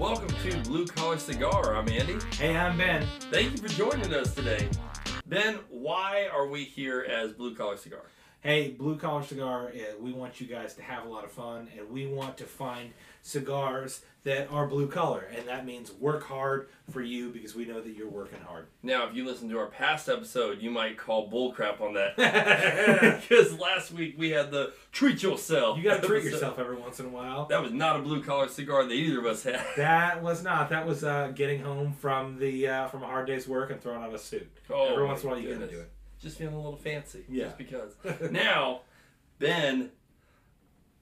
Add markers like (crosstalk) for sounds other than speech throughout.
Welcome to Blue Collar Cigar. I'm Andy. Hey, I'm Ben. Thank you for joining us today. Ben, why are we here as Blue Collar Cigar? Hey, Blue Collar Cigar, uh, we want you guys to have a lot of fun and we want to find cigars that are blue collar. And that means work hard for you because we know that you're working hard. Now, if you listen to our past episode, you might call bullcrap on that. (laughs) (laughs) Because last week we had the treat yourself. You got to treat yourself every once in a while. That was not a blue collar cigar that either of us had. (laughs) That was not. That was uh, getting home from the uh, from a hard day's work and throwing on a suit. Oh, every once in a while you got to do it. Just feeling a little fancy. Yeah. Just because. (laughs) now, Ben,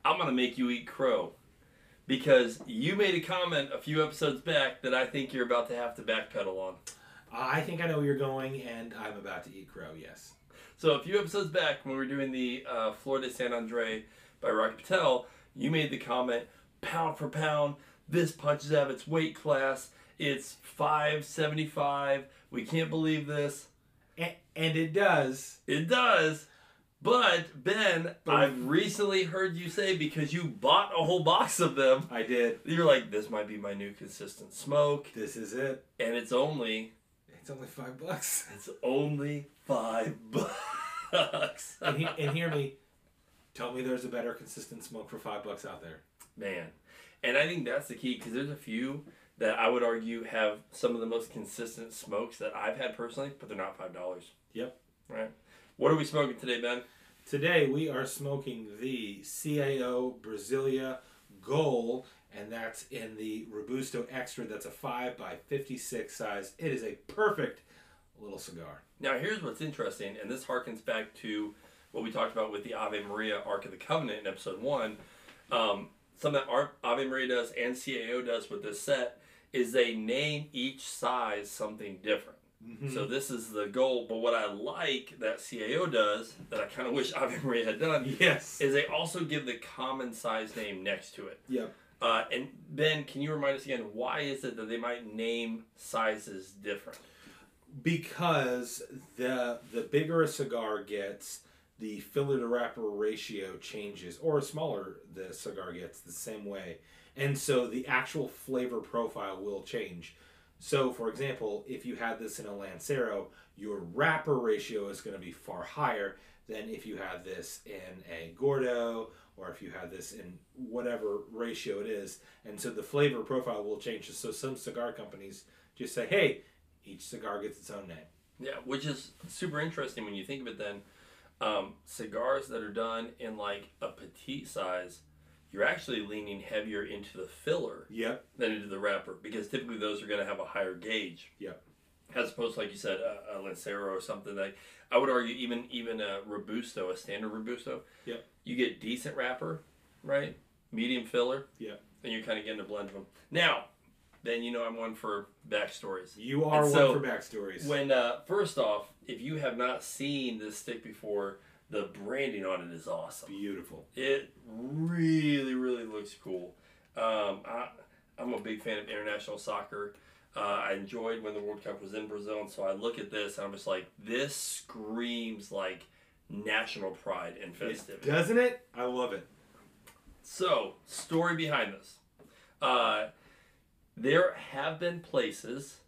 I'm to make you eat crow. Because you made a comment a few episodes back that I think you're about to have to backpedal on. I think I know where you're going, and I'm about to eat crow. Yes. So a few episodes back, when we were doing the uh, Florida San Andre by Rocky Patel, you made the comment, pound for pound, this punches out of its weight class. It's five seventy five. We can't believe this. And, and it does. It does. But Ben, But- I've recently heard you say because you bought a whole box of them, I did. you're like, this might be my new consistent smoke, This is it. and it's only It's only five bucks. (laughs) it's only five (laughs) bucks. and, he, and hear me. Tell me there's a better consistent smoke for five bucks out there. Man, and I think that's the key because there's a few that I would argue have some of the most consistent smokes that I've had personally, but they're not five dollars. Yep. Right. What are we smoking today, Ben? Today we are smoking the CAO Brazilia Gold, and that's in the Robusto Extra. That's a 5 by 56 size. It is a perfect little cigar. Now, here's what's interesting, and this harkens back to what we talked about with the Ave Maria Ark of the Covenant in episode one. Um, something that Ave Maria does and CAO does with this set is they name each size something different. So this is the Gol, but what I like that CAO does, that I kind of wish Ave Maria had done, Yes. is they also give the common size name next to it. Yep. Uh, and Ben, can you remind us again why is it that they might name sizes different? Because the the bigger a cigar gets, the filler to wrapper ratio changes, or smaller the cigar gets, the same way. And so the actual flavor profile will change. So, for example, if you had this in a Lancero, your wrapper ratio is going to be far higher than if you had this in a Gordo or if you had this in whatever ratio it is. And so the flavor profile will change. So some cigar companies just say, hey, each cigar gets its own name. Yeah, which is super interesting when you think of it. Then, um, cigars that are done in like a petite size, you're actually leaning heavier into the filler Yep. than into the wrapper because typically those are going to have a higher gauge. Yep. As opposed, to, like you said, a, a Lancero or something like I would argue even even a Robusto, a standard Robusto. Yep. You get decent wrapper, right? Medium filler. Yeah. And you're kind of getting a blend of them. Now, then you know I'm one for backstories. You are And one so, for backstories. When uh, first off, if you have not seen this stick before, the branding on it is awesome. Beautiful. It really, really looks cool. Um, I, I'm a big fan of international soccer. Uh, I enjoyed when the World Cup was in Brazil, and so I look at this and I'm just like, this screams like national pride and festivity. Doesn't it? I love it. So, story behind this. Uh, there have been places,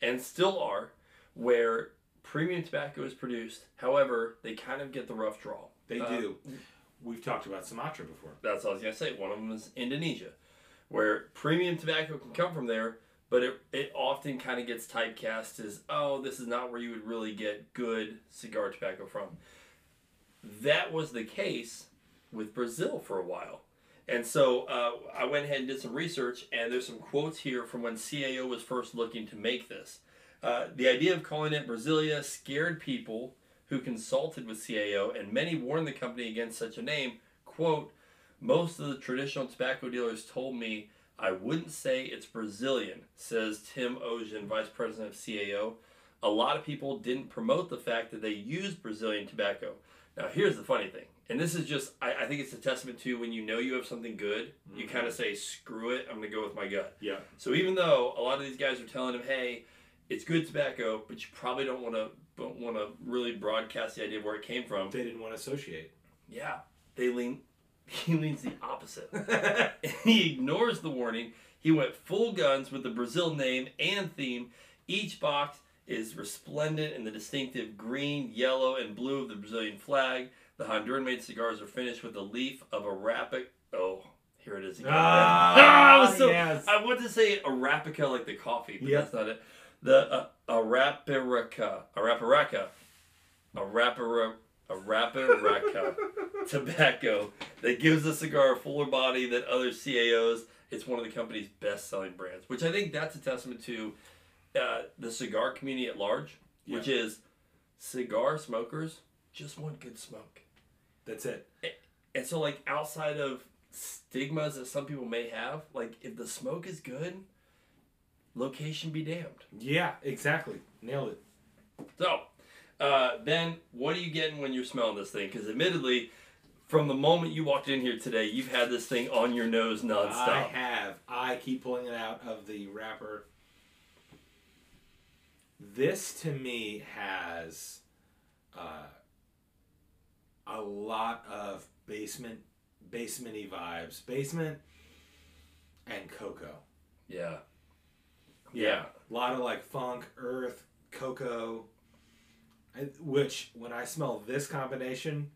and still are, where premium tobacco is produced. However, they kind of get the rough draw. They Uh, do. We've talked about Sumatra before. That's all I was gonna say. One of them is Indonesia, where premium tobacco can come from there, but it, it often kind of gets typecast as oh, this is not where you would really get good cigar tobacco from. That was the case with Brazil for a while. And so uh, I went ahead and did some research, and there's some quotes here from when CAO was first looking to make this. Uh, the idea of calling it Brazilia scared people who consulted with CAO, and many warned the company against such a name. Quote, most of the traditional tobacco dealers told me I wouldn't say it's Brazilian, says Tim Ozgener, vice president of CAO. A lot of people didn't promote the fact that they used Brazilian tobacco. Now, here's the funny thing, and this is just, I, I think it's a testament to when you know you have something good, you kind of say, screw it, I'm going to go with my gut. Yeah. So even though a lot of these guys are telling him, hey, it's good tobacco, but you probably don't want to don't want to really broadcast the idea of where it came from. They didn't want to associate. Yeah, they lean. (laughs) He leans the opposite. (laughs) he ignores the warning. He went full guns with the Brazil name and theme. Each box is resplendent in the distinctive green, yellow, and blue of the Brazilian flag. The Honduran made cigars are finished with the leaf of Arabica. Oh, here it is again. Ah, (laughs) I, was so, yes. I want to say Arabica like the coffee, but Yep. that's not it. The uh, Arapiraca. Arapiraca. Arapira. Arapiraca (laughs) tobacco that gives the cigar a fuller body than other CAOs. It's one of the company's best selling brands, which I think that's a testament to uh, the cigar community at large, which is cigar smokers just want good smoke. That's it. And so, like, outside of stigmas that some people may have, like, if the smoke is good, location be damned. Yeah, exactly. Nailed it. So, uh, Ben, what are you getting when you're smelling this thing? Because admittedly, from the moment you walked in here today, you've had this thing on your nose nonstop. I have. I keep pulling it out of the wrapper. This to me has uh, a lot of basement, basementy vibes. Basement and cocoa. yeah. Yeah. A lot of like funk, earth, cocoa. I, which when I smell this combination,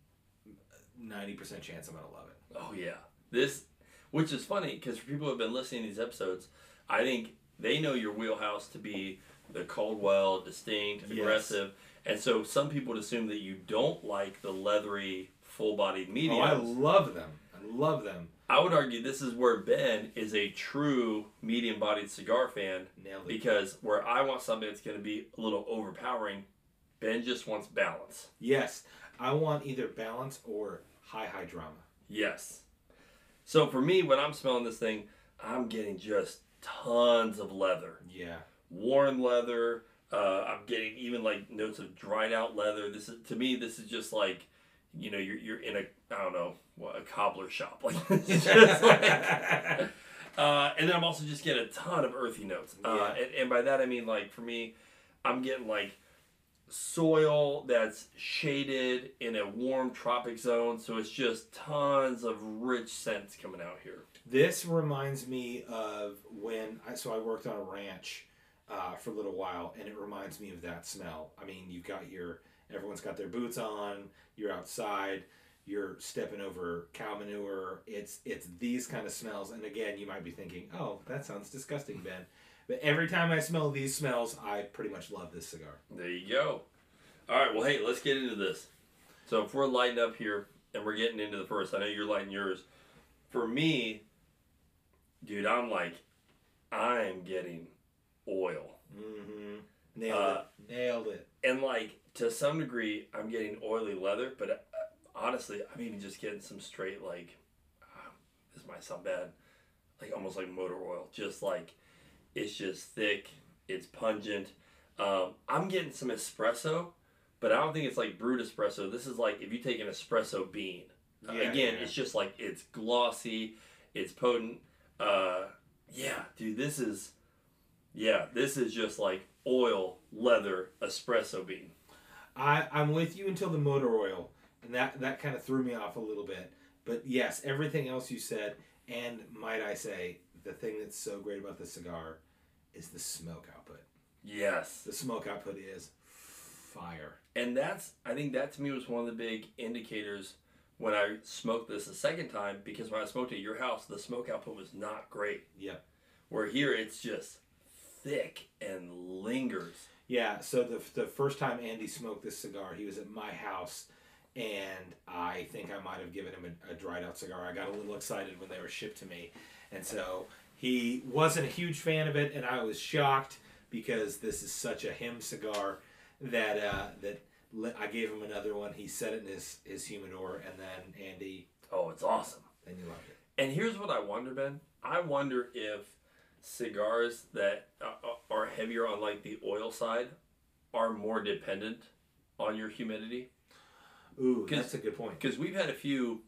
ninety percent chance I'm gonna love it. Oh yeah, this, which is funny because for people who have been listening to these episodes, I think they know your wheelhouse to be the Caldwell, distinct, Yes. aggressive, and so some people would assume that you don't like the leathery, full-bodied Oh, mediums. I love them. I love them. I would argue this is where Ben is a true medium-bodied cigar fan because where I want something that's going to be a little overpowering, Ben just wants balance. Yes, I want either balance or high high drama. Yes. So for me, when I'm smelling this thing, I'm getting just tons of leather, Yeah. worn leather. Uh, I'm getting even like notes of dried out leather. This is to me, this is just like, you know, you're you're in a I don't know what a cobbler shop (laughs) (laughs) like. like uh, and then I'm also just getting a ton of earthy notes. Uh, Yeah. and, and by that I mean like for me, I'm getting like soil that's shaded in a warm tropic zone. So it's just tons of rich scents coming out here. This reminds me of when I so I worked on a ranch uh, for a little while, and it reminds me of that smell. I mean, you've got your everyone's got their boots on. You're outside. You're stepping over cow manure. It's it's these kind of smells. And again, you might be thinking, "Oh, that sounds disgusting, Ben." But every time I smell these smells, I pretty much love this cigar. There you go. All right, well, hey, let's get into this. So if we're lighting up here and we're getting into the first, I know you're lighting yours. For me, dude, I'm like, I'm getting oil. Mm-hmm. Nailed Uh, it. Nailed it. And like, to some degree, I'm getting oily leather, but uh, honestly, I'm even just getting some straight, like, uh, this might sound bad, like almost like motor oil. Just like, it's just thick, it's pungent. Um, I'm getting some espresso, but I don't think it's like brewed espresso. This is like if you take an espresso bean. Uh, Yeah, Again, yeah. it's just like it's glossy, it's potent. Uh, yeah, dude, this is, yeah, this is just like oil, leather, espresso bean. I, I'm with you until the motor oil, and that, that kind of threw me off a little bit. But yes, everything else you said, and might I say, the thing that's so great about this cigar is the smoke output. Yes. The smoke output is fire. And that's, I think that to me was one of the big indicators when I smoked this a second time because when I smoked at your house, the smoke output was not great. Yep. Where here it's just thick and lingers. Yeah, so the, the first time Andy smoked this cigar, he was at my house, and I think I might have given him a, a dried out cigar. I got a little excited when they were shipped to me, and so he wasn't a huge fan of it, and I was shocked because this is such a him cigar that uh, that I gave him another one. He set it in his his humidor, and then Andy, Oh, it's awesome. then you loved it. And here's what I wonder, Ben. I wonder if cigars that uh, are heavier on like the oil side are more dependent on your humidity. Ooh, that's a good point. Because we've had a few,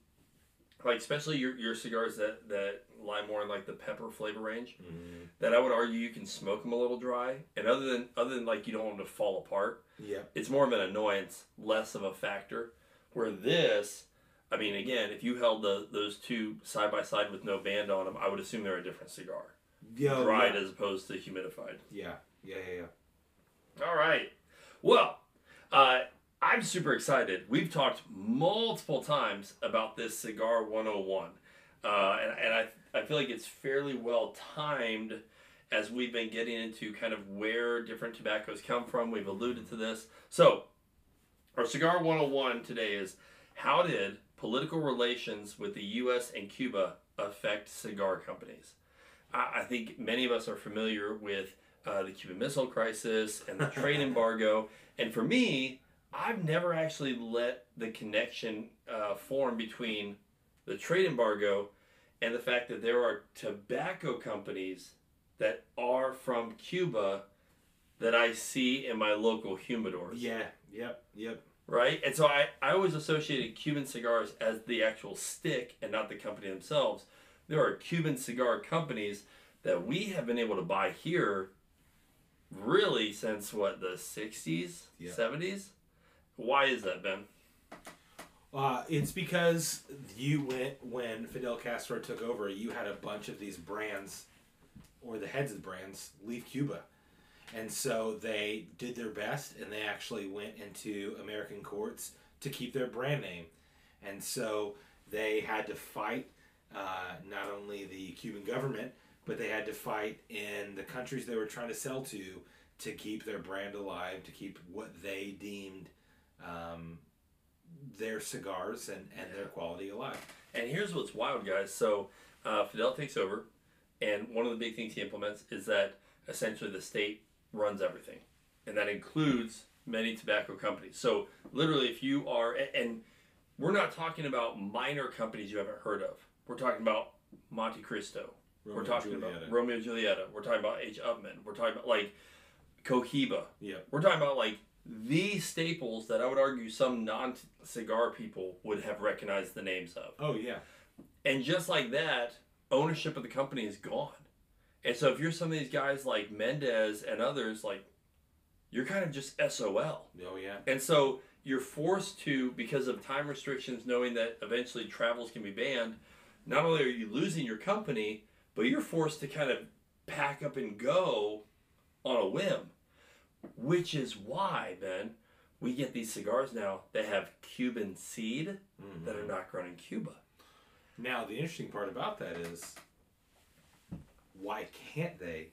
like especially your, your cigars that, that lie more in like the pepper flavor range, Mm, that I would argue you can smoke them a little dry. And other than other than like you don't want them to fall apart, Yeah, it's more of an annoyance, less of a factor. Where this, I mean, again, if you held the those two side by side with no band on them, I would assume they're a different cigar. Yo, dried yeah. as opposed to humidified. yeah, yeah, yeah, yeah. All right. Well, uh, I'm super excited. We've talked multiple times about this Cigar 101. Uh, and and I, I feel like it's fairly well timed as we've been getting into kind of where different tobaccos come from. We've alluded to this. So, our Cigar 101 today is how did political relations with the U.S. and Cuba affect cigar companies? I, I think many of us are familiar with uh, the Cuban Missile Crisis and the trade (laughs) embargo. And for me, I've never actually let the connection uh, form between the trade embargo and the fact that there are tobacco companies that are from Cuba that I see in my local humidors. Yeah, yep, yep. Right? And so I, I always associated Cuban cigars as the actual stick and not the company themselves. There are Cuban cigar companies that we have been able to buy here really since what, the 60s, Yeah. 70s? Why is that, Ben? Uh, it's because you went when Fidel Castro took over. You had a bunch of these brands, or the heads of the brands, leave Cuba, and so they did their best, and they actually went into American courts to keep their brand name, and so they had to fight uh, not only the Cuban government, but they had to fight in the countries they were trying to sell to to keep their brand alive, to keep what they deemed. Um, their cigars and, and their quality alive. And here's what's wild, guys. So uh, Fidel takes over, and one of the big things he implements is that essentially the state runs everything, and that includes many tobacco companies. So literally, if you are, and we're not talking about minor companies you haven't heard of. We're talking about Montecristo. we're talking about Romeo and Julieta. We're talking about H. Upmann. We're talking about like Cohiba. Yeah. We're talking about like the staples that I would argue some non-cigar people would have recognized the names of. Oh yeah. And just like that, ownership of the company is gone. And so if you're some of these guys like Mendez and others, like you're kind of just SOL. Oh yeah. And so you're forced to, because of time restrictions, knowing that eventually travels can be banned, not only are you losing your company, but you're forced to kind of pack up and go on a whim. Which is why, Ben, we get these cigars now that have Cuban seed that are not grown in Cuba. Now the interesting part about that is, why can't they,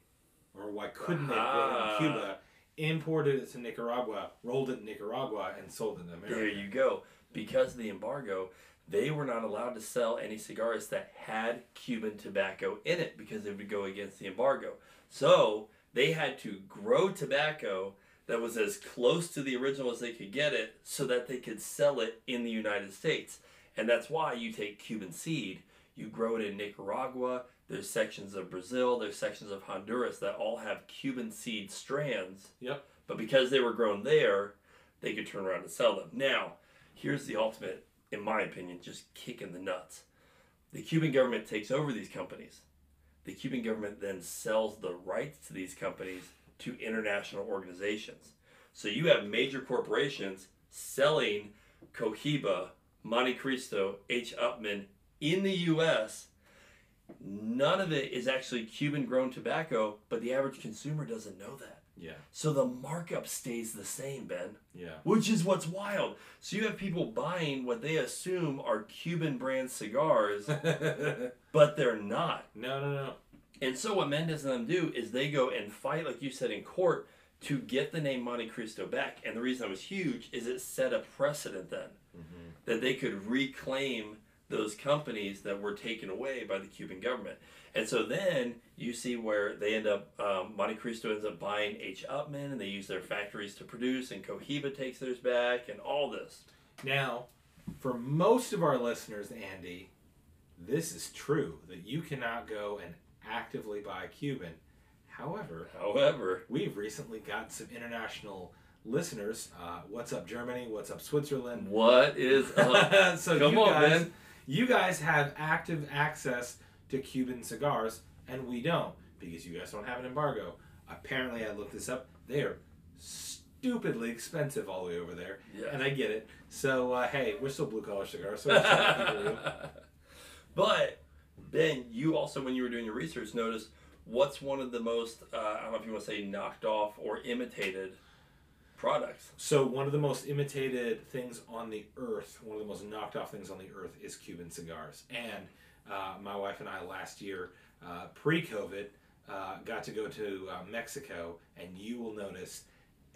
or why couldn't they Ah. grow in Cuba, imported it to Nicaragua, rolled it in Nicaragua, and sold it in America? There you go. Because of the embargo, they were not allowed to sell any cigars that had Cuban tobacco in it because it would go against the embargo. So they had to grow tobacco that was as close to the original as they could get it so that they could sell it in the United States. And that's why you take Cuban seed, you grow it in Nicaragua, there's sections of Brazil, there's sections of Honduras that all have Cuban seed strands. Yep. But because they were grown there, they could turn around and sell them. Now, here's the ultimate, in my opinion, just kick in the nuts. The Cuban government takes over these companies. The Cuban government then sells the rights to these companies to international organizations. So you have major corporations selling Cohiba, Montecristo, H. Upmann in the US. None of it is actually Cuban grown tobacco, but the average consumer doesn't know that. Yeah. So the markup stays the same, Ben, Yeah. which is what's wild. So you have people buying what they assume are Cuban brand cigars, (laughs) but they're not. no, no. No. And so what Mendez and them do is they go and fight, like you said, in court to get the name Montecristo back. And the reason that was huge is it set a precedent then mm-hmm. that they could reclaim those companies that were taken away by the Cuban government. And so then you see where they end up, um, Montecristo ends up buying H. Upmann and they use their factories to produce, and Cohiba takes theirs back, and all this. Now, for most of our listeners, Andy, this is true that you cannot go and actively buy Cuban. However, However, we've recently got some international listeners. Uh, what's up, Germany? What's up, Switzerland? what is up? (laughs) so Come you on, guys, man. you guys have active access to Cuban cigars, and we don't because you guys don't have an embargo. Apparently, I looked this up. They are stupidly expensive all the way over there, Yeah. and I get it. So uh, hey, we're still blue collar cigars, so (laughs) it's not keep it real. but Ben, you also when you were doing your research noticed what's one of the most uh, I don't know if you want to say knocked off or imitated products? So one of the most imitated things on the earth, one of the most knocked off things on the earth, is Cuban cigars. And uh, my wife and I last year, uh, pre-COVID, uh, got to go to uh, Mexico, and you will notice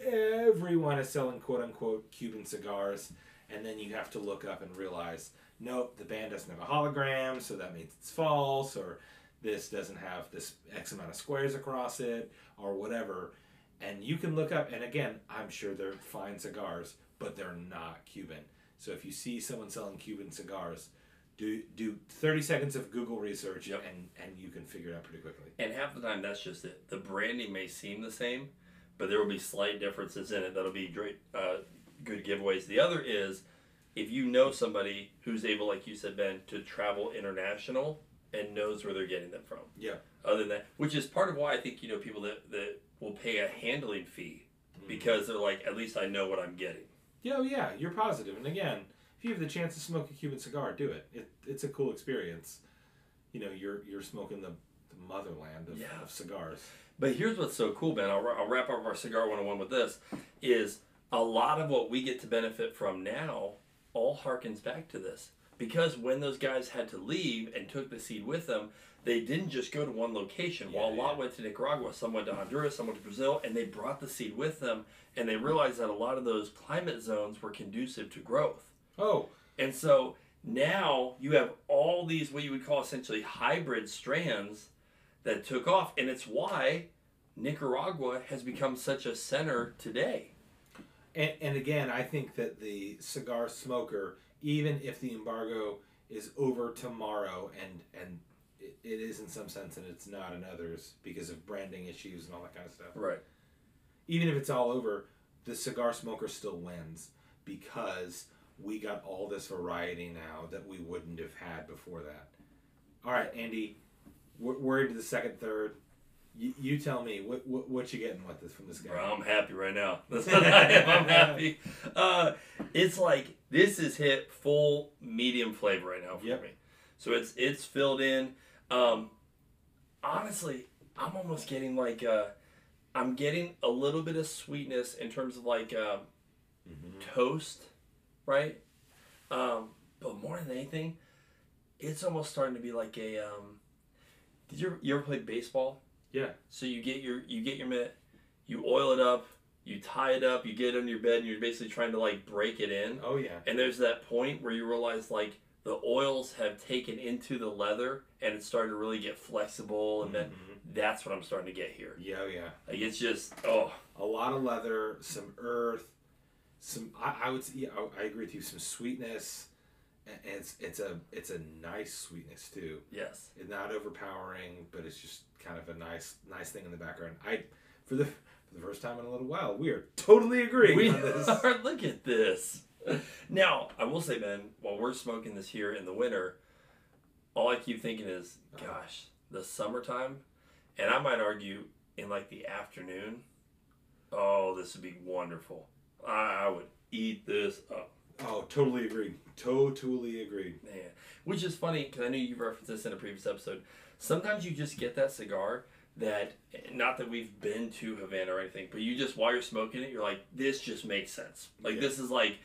everyone is selling quote unquote Cuban cigars, and then you have to look up and realize, nope, the band doesn't have a hologram, so that means it's false, or this doesn't have this X amount of squares across it, or whatever. And you can look up, and again, I'm sure they're fine cigars, but they're not Cuban. So if you see someone selling Cuban cigars, do do 30 seconds of Google research, Yep. and and you can figure it out pretty quickly. And half the time, that's just it. The branding may seem the same, but there will be slight differences in it that'll be great, uh, good giveaways. The other is if you know somebody who's able, like you said, Ben, to travel international and knows where they're getting them from. Yeah. Other than that, which is part of why I think you know people that that will pay a handling fee because they're like, at least I know what I'm getting. Yeah, oh, yeah, you're positive. And again, if you have the chance to smoke a Cuban cigar, do it. it it's a cool experience. You know, you're you're smoking the, the motherland of, Yeah. of cigars. But here's what's so cool, Ben. I'll, I'll wrap up our cigar 101 with this: is a lot of what we get to benefit from now all harkens back to this. Because when those guys had to leave and took the seed with them, they didn't just go to one location. Yeah, While a lot yeah. went to Nicaragua, some went to Honduras, some went to Brazil, and they brought the seed with them. And they realized that a lot of those climate zones were conducive to growth. Oh, And so now you have all these what you would call essentially hybrid strands that took off, and it's why Nicaragua has become such a center today. and, and again, I think that the cigar smoker, even if the embargo is over tomorrow, and and it, it is in some sense, and it's not in others because of branding issues and all that kind of stuff. Right. even if it's all over, the cigar smoker still wins because we got all this variety now that we wouldn't have had before that. All right, Andy, we're, we're into the second third. You, you tell me what, what what you getting with this from this guy. Bro, I'm happy right now. That's what I am. I'm happy. Uh, it's like this is hit full medium flavor right now for Yep. me. So it's it's filled in. Um, honestly, I'm almost getting like uh, I'm getting a little bit of sweetness in terms of like um, Mhm. toast, right? Um, but more than anything, it's almost starting to be like a. Um, did you ever, you ever play baseball? Yeah. So you get your you get your mitt, you oil it up, you tie it up, you get it under your bed, and you're basically trying to like break it in. Oh yeah. And there's that point where you realize like the oils have taken into the leather and it's starting to really get flexible, and then Mhm. that's what I'm starting to get here. Yeah, oh, yeah. Like it's just oh A lot of leather, some earth, some. I, I would say, yeah, I, I agree with you. Some sweetness, and it's it's a it's a nice sweetness too. yes. It's not overpowering, but it's just kind of a nice nice thing in the background. I for the for the first time in a little while, we are totally agreeing We are. (laughs) Look at this. Now, I will say, Ben, while we're smoking this here in the winter, all I keep thinking is, uh-huh. gosh, the summertime, and I might argue in like the afternoon. Oh, this would be wonderful. I would eat this up. Oh, totally agree. Totally agree. man. Which is funny because I know you referenced this in a previous episode. Sometimes you just get that cigar that, not that we've been to Havana or anything, but you just, while you're smoking it, you're like, this just makes sense. Like, yeah. this is like,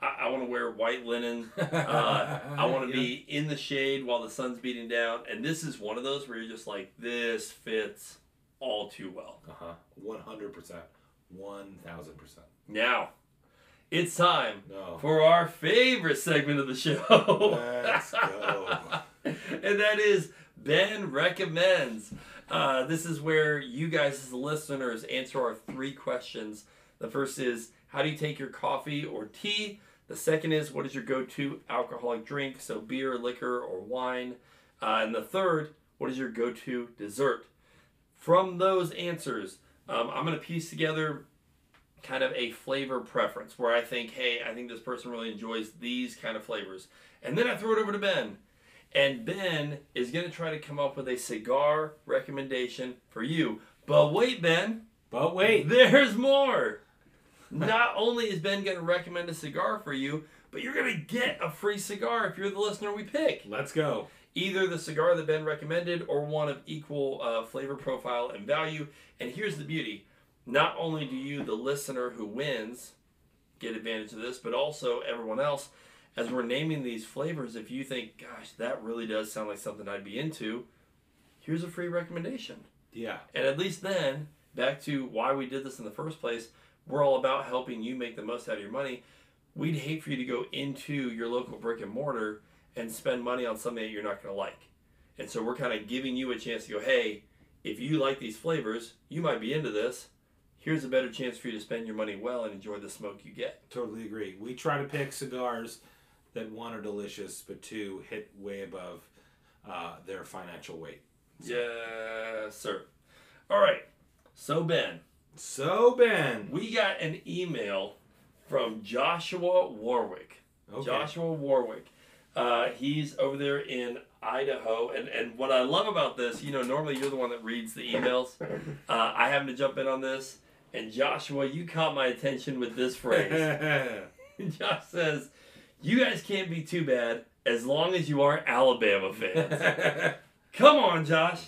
I, I want to wear white linen. (laughs) Uh, I want to yeah. be in the shade while the sun's beating down. And this is one of those where you're just like, this fits all too well. Uh huh. 100%. 1000%. Now, it's time No. for our favorite segment of the show. Let's go. (laughs) and that is Ben recommends. Uh, this is where you guys, as listeners, answer our three questions. The first is, how do you take your coffee or tea? The second is, what is your go-to alcoholic drink? So beer, liquor, or wine. Uh, and the third, what is your go-to dessert? From those answers, um, I'm going to piece together kind of a flavor preference where I think, hey, I think this person really enjoys these kind of flavors. And then I throw it over to Ben. And Ben is going to try to come up with a cigar recommendation for you. But wait, Ben, But wait. there's more. Not only is Ben going to recommend a cigar for you, but you're going to get a free cigar if you're the listener we pick. Let's go. either the cigar that Ben recommended or one of equal uh, flavor profile and value. And here's the beauty not only do you, the listener who wins, get advantage of this, but also everyone else. As we're naming these flavors, if you think, gosh, that really does sound like something I'd be into, here's a free recommendation. Yeah. And at least then, back to why we did this in the first place, we're all about helping you make the most out of your money. We'd hate for you to go into your local brick and mortar and spend money on something that you're not going to like. And so we're kind of giving you a chance to go, hey, if you like these flavors, you might be into this. Here's a better chance for you to spend your money well and enjoy the smoke you get. Totally agree. We try to pick cigars that one are delicious, but two hit way above uh, their financial weight. Yes, sir. All right. So, Ben, So Ben, we got an email from Joshua Warwick. okay. Joshua Warwick. Uh, he's over there in Idaho, and and what I love about this, you know, normally you're the one that reads the emails. (laughs) Uh, I happen to jump in on this, and Joshua, you caught my attention with this phrase. (laughs) (laughs) Josh says, "You guys can't be too bad as long as you aren't Alabama fans." (laughs) Come on, Josh.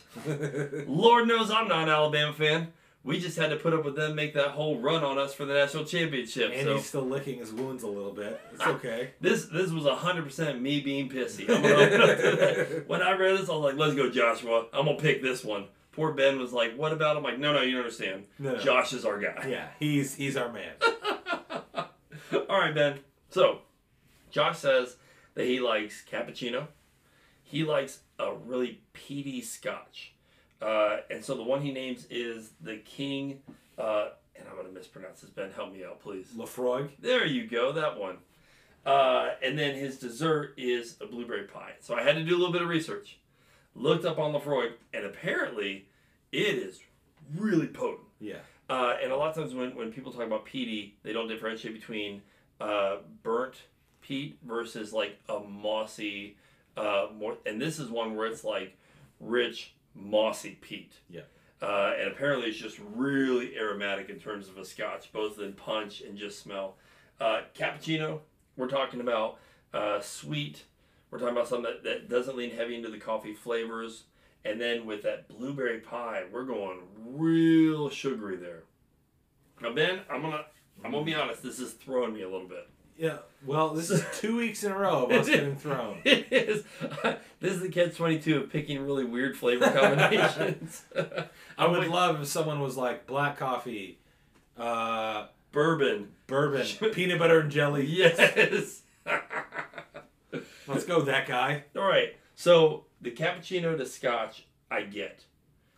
Lord knows I'm not an Alabama fan. We just had to put up with them make that whole run on us for the national championship. and so he's still licking his wounds a little bit. It's ah, okay. this this was hundred percent me being pissy. I'm gonna own up to that. When I read this, I was like, "Let's go, Joshua. I'm gonna pick this one." Poor Ben was like, "What about?" him?" I'm like, "No, no, you don't understand. No, no. Josh is our guy." Yeah, he's he's our man. (laughs) All right, Ben. So, Josh says that he likes cappuccino. He likes a really peaty scotch. Uh, and so the one he names is the King, uh, and I'm going to mispronounce this, Ben. Help me out, please. Laphroaig. There you go, that one. Uh, and then his dessert is a blueberry pie. So I had to do a little bit of research. Looked up on Laphroaig, and apparently it is really potent. Yeah. Uh, and a lot of times when, when people talk about peaty, they don't differentiate between uh, burnt peat versus like a mossy, uh, more. And this is one where it's like rich, mossy peat. Yeah. Uh, and apparently it's just really aromatic in terms of a scotch, both in punch and just smell. Uh, cappuccino, we're talking about uh, sweet. We're talking about something that, that doesn't lean heavy into the coffee flavors. And then with that blueberry pie, we're going real sugary there. Now, Ben, I'm gonna I'm gonna be honest. This is throwing me a little bit. Yeah. Well, this is two weeks in a row of us getting thrown. (laughs) It is. (laughs) This is the catch twenty two of picking really weird flavor combinations. (laughs) I would love if someone was like black coffee, uh, bourbon. bourbon, peanut butter and jelly. Yes. Let's go, that guy. All right. So the cappuccino to scotch, I get.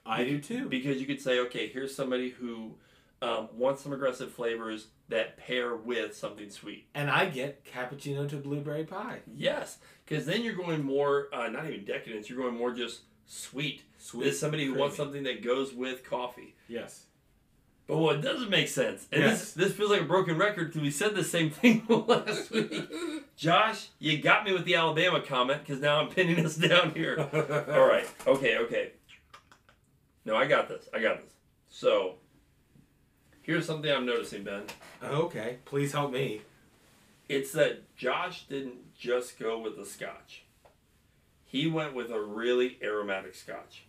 I do too. because you could say, okay, here's somebody who um, wants some aggressive flavors that pair with something sweet. And I get cappuccino to blueberry pie. Yes, because then you're going more, uh, not even decadence, you're going more just sweet. Sweet. This is somebody who wants something that goes with coffee. Yes. But what doesn't make sense, and Yes. this, this feels like a broken record because we said the same (laughs) thing last week. (laughs) Josh, you got me with the Alabama comment because now I'm pinning us down here. (laughs) All right. Okay. Okay. No, I got this. I got this. So, here's something I'm noticing, Ben. Okay. Please help me. It's that Josh didn't just go with the scotch. He went with a really aromatic scotch.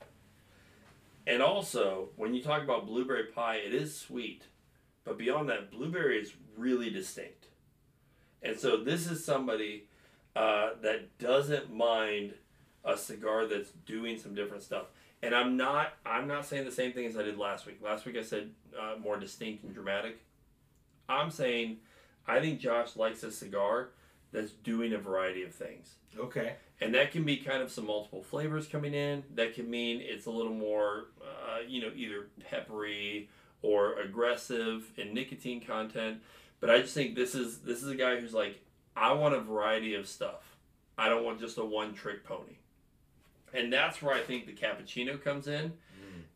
And also, when you talk about blueberry pie, it is sweet. But beyond that, blueberry is really distinct. And so, this is somebody uh, that doesn't mind a cigar that's doing some different stuff. And I'm not I'm not saying the same thing as I did last week. Last week I said uh, more distinct and dramatic. I'm saying I think Josh likes a cigar that's doing a variety of things. Okay. And that can be kind of some multiple flavors coming in. That can mean it's a little more, uh, you know, either peppery or aggressive in nicotine content. But I just think this is this is a guy who's like, I want a variety of stuff. I don't want just a one trick pony. And that's where I think the cappuccino comes in.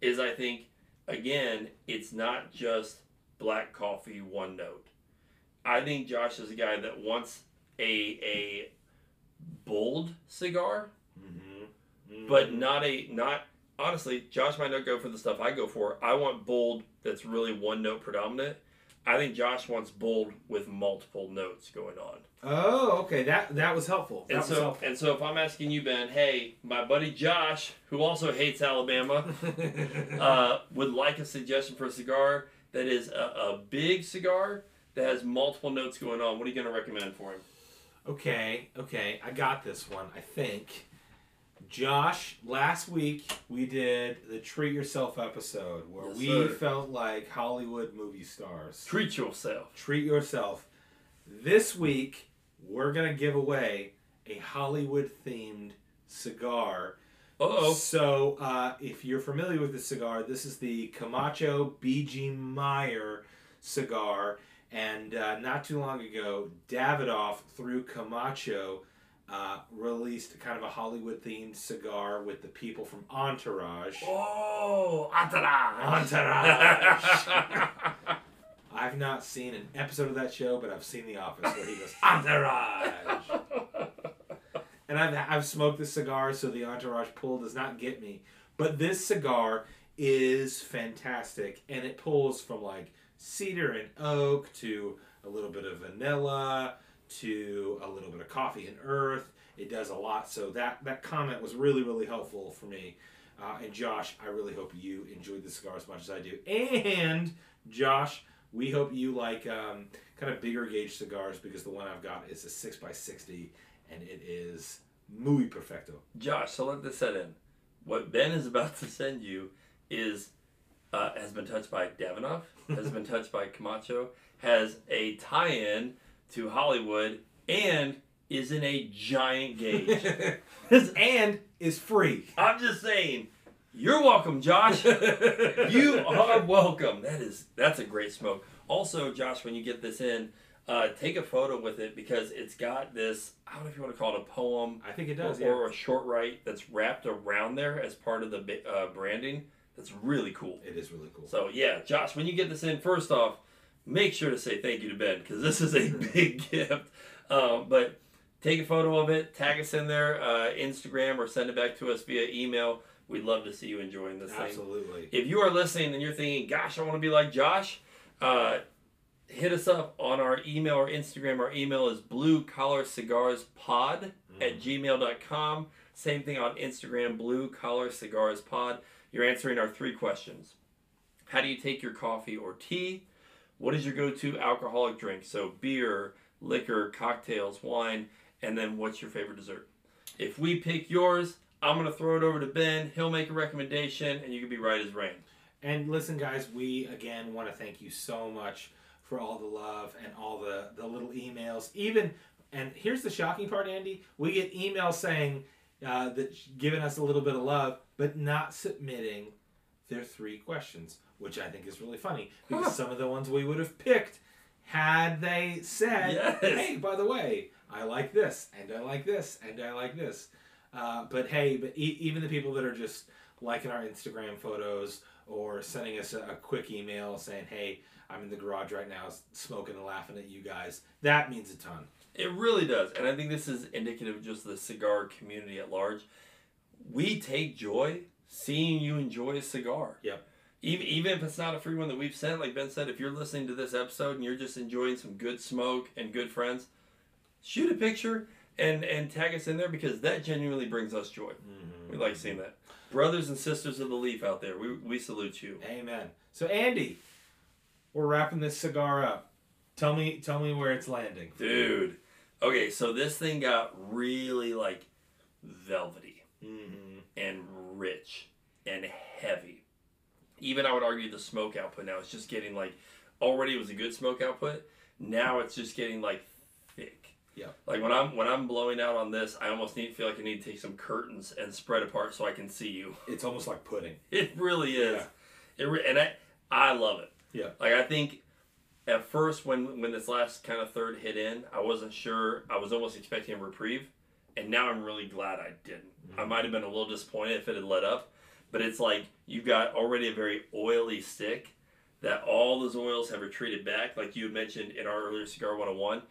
Is I think again, it's not just black coffee one note. I think Josh is a guy that wants a a bold cigar, Mm-hmm. but not a not honestly. Josh might not go for the stuff I go for. I want bold that's really one note predominant. I think Josh wants bold with multiple notes going on. Oh, okay. That that was helpful. That And so, helpful. and so, if I'm asking you, Ben, hey, my buddy Josh, who also hates Alabama, (laughs) uh, would like a suggestion for a cigar that is a, a big cigar that has multiple notes going on. What are you going to recommend for him? Okay, okay. I got this one. I think. Josh, last week we did the treat yourself episode where Yes, we sir. felt like Hollywood movie stars. Treat yourself. treat yourself. This week, we're going to give away a Hollywood themed cigar. Oh. So, uh, if you're familiar with the cigar, this is the Camacho B.G. Meyer cigar. And uh, not too long ago, Davidoff, through Camacho, uh, released kind of a Hollywood themed cigar with the people from Entourage. Oh, entourage. Entourage. (laughs) I've not seen an episode of that show, but I've seen The Office where he goes, (laughs) Entourage! (laughs) and I've, I've smoked this cigar, so the Entourage pull does not get me. But this cigar is fantastic, and it pulls from like cedar and oak to a little bit of vanilla to a little bit of coffee and earth. It does a lot, so that, that comment was really, really helpful for me. Uh, and Josh, I really hope you enjoyed the cigar as much as I do. And Josh, we hope you like um, kind of bigger gauge cigars because the one I've got is a six x sixty, and it is muy perfecto. Josh, so let this set in. What Ben is about to send you is uh, has been touched by Davidoff, has been touched by Camacho, has a tie-in to Hollywood, and is in a giant gauge. (laughs) and is free. I'm just saying, you're welcome, Josh. you are welcome. That is that's a great smoke. Also, Josh, when you get this in, uh, take a photo with it because it's got this. I don't know if you want to call it a poem I think it or, does. Yeah. or a short write that's wrapped around there as part of the uh, branding. That's really cool. It is really cool. So yeah, Josh, when you get this in, first off, make sure to say thank you to Ben because this is a (laughs) big gift. Um, but take a photo of it, tag us in there, uh, Instagram, or send it back to us via email. We'd love to see you enjoying this thing. Absolutely. If you are listening and you're thinking, "Gosh, I want to be like Josh," uh, hit us up on our email or Instagram. Our email is blue collar cigars pod at gmail.com. Same thing on Instagram, blue collar cigars pod. You're answering our three questions. How do you take your coffee or tea? What is your go to alcoholic drink? So, beer, liquor, cocktails, wine, and then what's your favorite dessert? If we pick yours, I'm going to throw it over to Ben. He'll make a recommendation, and you can be right as rain. And listen, guys, we again want to thank you so much for all the love and all the, the little emails. Even, and here's the shocking part, Andy we get emails saying uh, that giving us a little bit of love, but not submitting their three questions, which I think is really funny because Huh. some of the ones we would have picked had they said, Yes. hey, by the way, I like this, and I like this, and I like this. Uh, but hey, but e- even the people that are just liking our Instagram photos or sending us a, a quick email saying, hey, I'm in the garage right now smoking and laughing at you guys, that means a ton. It really does. And I think this is indicative of just the cigar community at large. We take joy seeing you enjoy a cigar. Yep. Even, even if it's not a free one that we've sent, like Ben said, if you're listening to this episode and you're just enjoying some good smoke and good friends, shoot a picture and, and tag us in there because that genuinely brings us joy. Mm-hmm. We like seeing that. Brothers and sisters of the leaf out there, we, we salute you. Amen. So Andy, we're wrapping this cigar up. Tell me, tell me where it's landing. Dude. Okay, so this thing got really like velvety. Mm-hmm. and rich and heavy. Even I would argue the smoke output now is just getting like already it was a good smoke output. Now it's just getting like thick. Yeah. Like when I'm when I'm blowing out on this, I almost need feel like I need to take some curtains and spread apart so I can see you. (laughs) It's almost like pudding. It really is. Yeah. It re- and I I love it. Yeah. Like I think at first when when this last kind of third hit in, I wasn't sure. I was almost expecting a reprieve, and now I'm really glad I didn't. I might have been a little disappointed if it had let up, but it's like you've got already a very oily stick that all those oils have retreated back, like you had mentioned in our earlier cigar 101,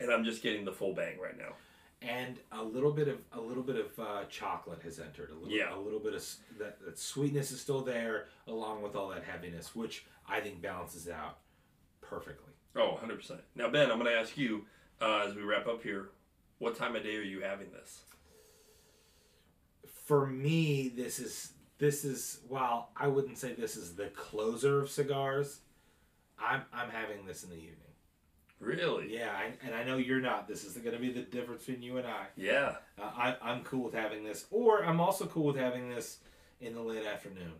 and I'm just getting the full bang right now. and a little bit of a little bit of uh, chocolate has entered. A little, Yeah. a little bit of that, that sweetness is still there, along with all that heaviness, which I think balances out perfectly. Oh, 100%. Now, Ben, I'm going to ask you uh, as we wrap up here what time of day are you having this? For me, this is this is while I wouldn't say this is the closer of cigars. I'm I'm having this in the evening. Really? Yeah, I, and I know you're not. This is going to be the difference between you and I. Yeah. Uh, I I'm cool with having this, or I'm also cool with having this in the late afternoon.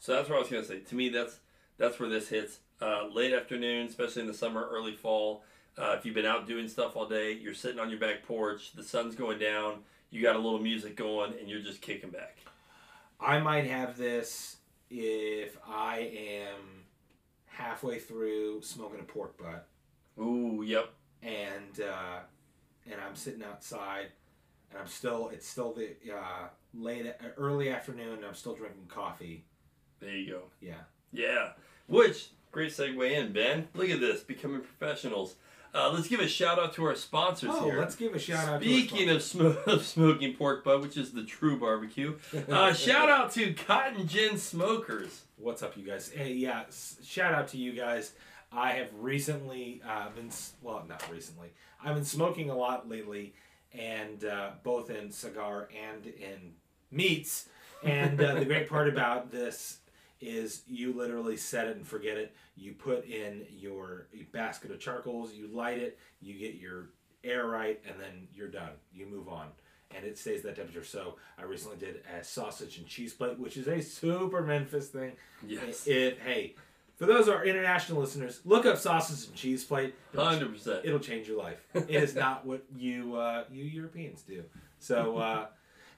So that's what I was going to say. To me, that's that's where this hits. Uh, late afternoon, especially in the summer, early fall. Uh, if you've been out doing stuff all day, you're sitting on your back porch, the sun's going down, you got a little music going, and you're just kicking back. I might have this if I am halfway through smoking a pork butt Ooh, yep. and uh, and I'm sitting outside and I'm still it's still the uh, late uh, early afternoon and I'm still drinking coffee. There you go. Yeah. Yeah. Which, great segue in, Ben. Look at this, becoming professionals. Uh, let's give a shout out to our sponsors Oh, here. let's give a shout out. Speaking of, sm- (laughs) of smoking pork butt, which is the true barbecue, (laughs) uh, shout out to Cotton Gin Smokers. What's up, you guys? Hey, yeah, s- shout out to you guys. I have recently uh, been, s- well, not recently. I've been smoking a lot lately, and uh, both in cigar and in meats. And uh, the great part about this is you literally set it and forget it. You put in your basket of charcoals, you light it, you get your air right, and then you're done. You move on. And it stays that temperature. So I recently did a sausage and cheese plate, which is a super Memphis thing. Yes. It, hey, for those of our international listeners, look up sausage and cheese plate. It'll, 100%. it'll change your life. It is not what you uh, you Europeans do. So, uh,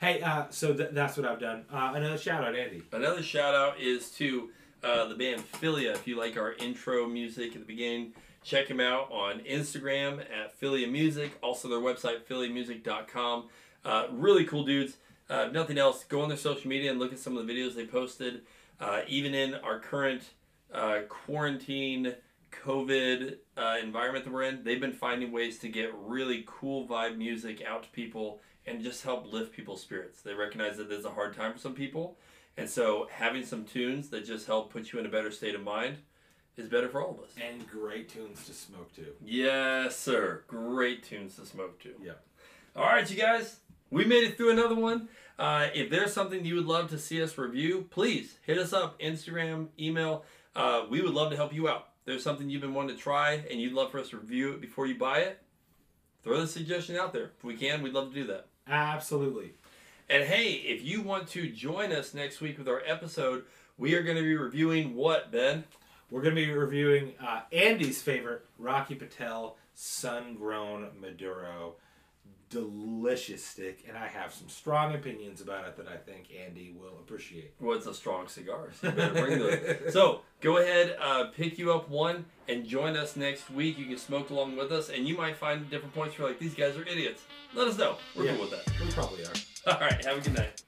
hey, uh, so th- that's what I've done. Uh, another shout out, Andy. Another shout out is to uh, the band Philia. If you like our intro music at the beginning, check them out on Instagram at Philia Music. Also, their website, philiamusic.com. Uh, really cool dudes. Uh, nothing else, go on their social media and look at some of the videos they posted. Uh, even in our current uh, quarantine COVID environment that we're in, they've been finding ways to get really cool vibe music out to people and just help lift people's spirits. They recognize that there's a hard time for some people. And so having some tunes that just help put you in a better state of mind is better for all of us. And great tunes to smoke to. Yes, sir. Great tunes to smoke to. Yeah. All right, you guys. We made it through another one. Uh, if there's something you would love to see us review, please hit us up, Instagram, email. Uh, we would love to help you out. If there's something you've been wanting to try and you'd love for us to review it before you buy it, throw the suggestion out there. If we can, we'd love to do that. Absolutely. And hey, if you want to join us next week with our episode, we are going to be reviewing what, Ben? We're going to be reviewing uh, Andy's favorite Rocky Patel Sun Grown Maduro. Delicious stick, and I have some strong opinions about it that I think Andy will appreciate. Well, it's a strong cigar, so you better bring those. (laughs) so go ahead, uh, pick you up one, and join us next week. You can smoke along with us, and you might find different points. You're like, these guys are idiots. Let us know. We're Yeah. cool with that. We probably are. All right, have a good night.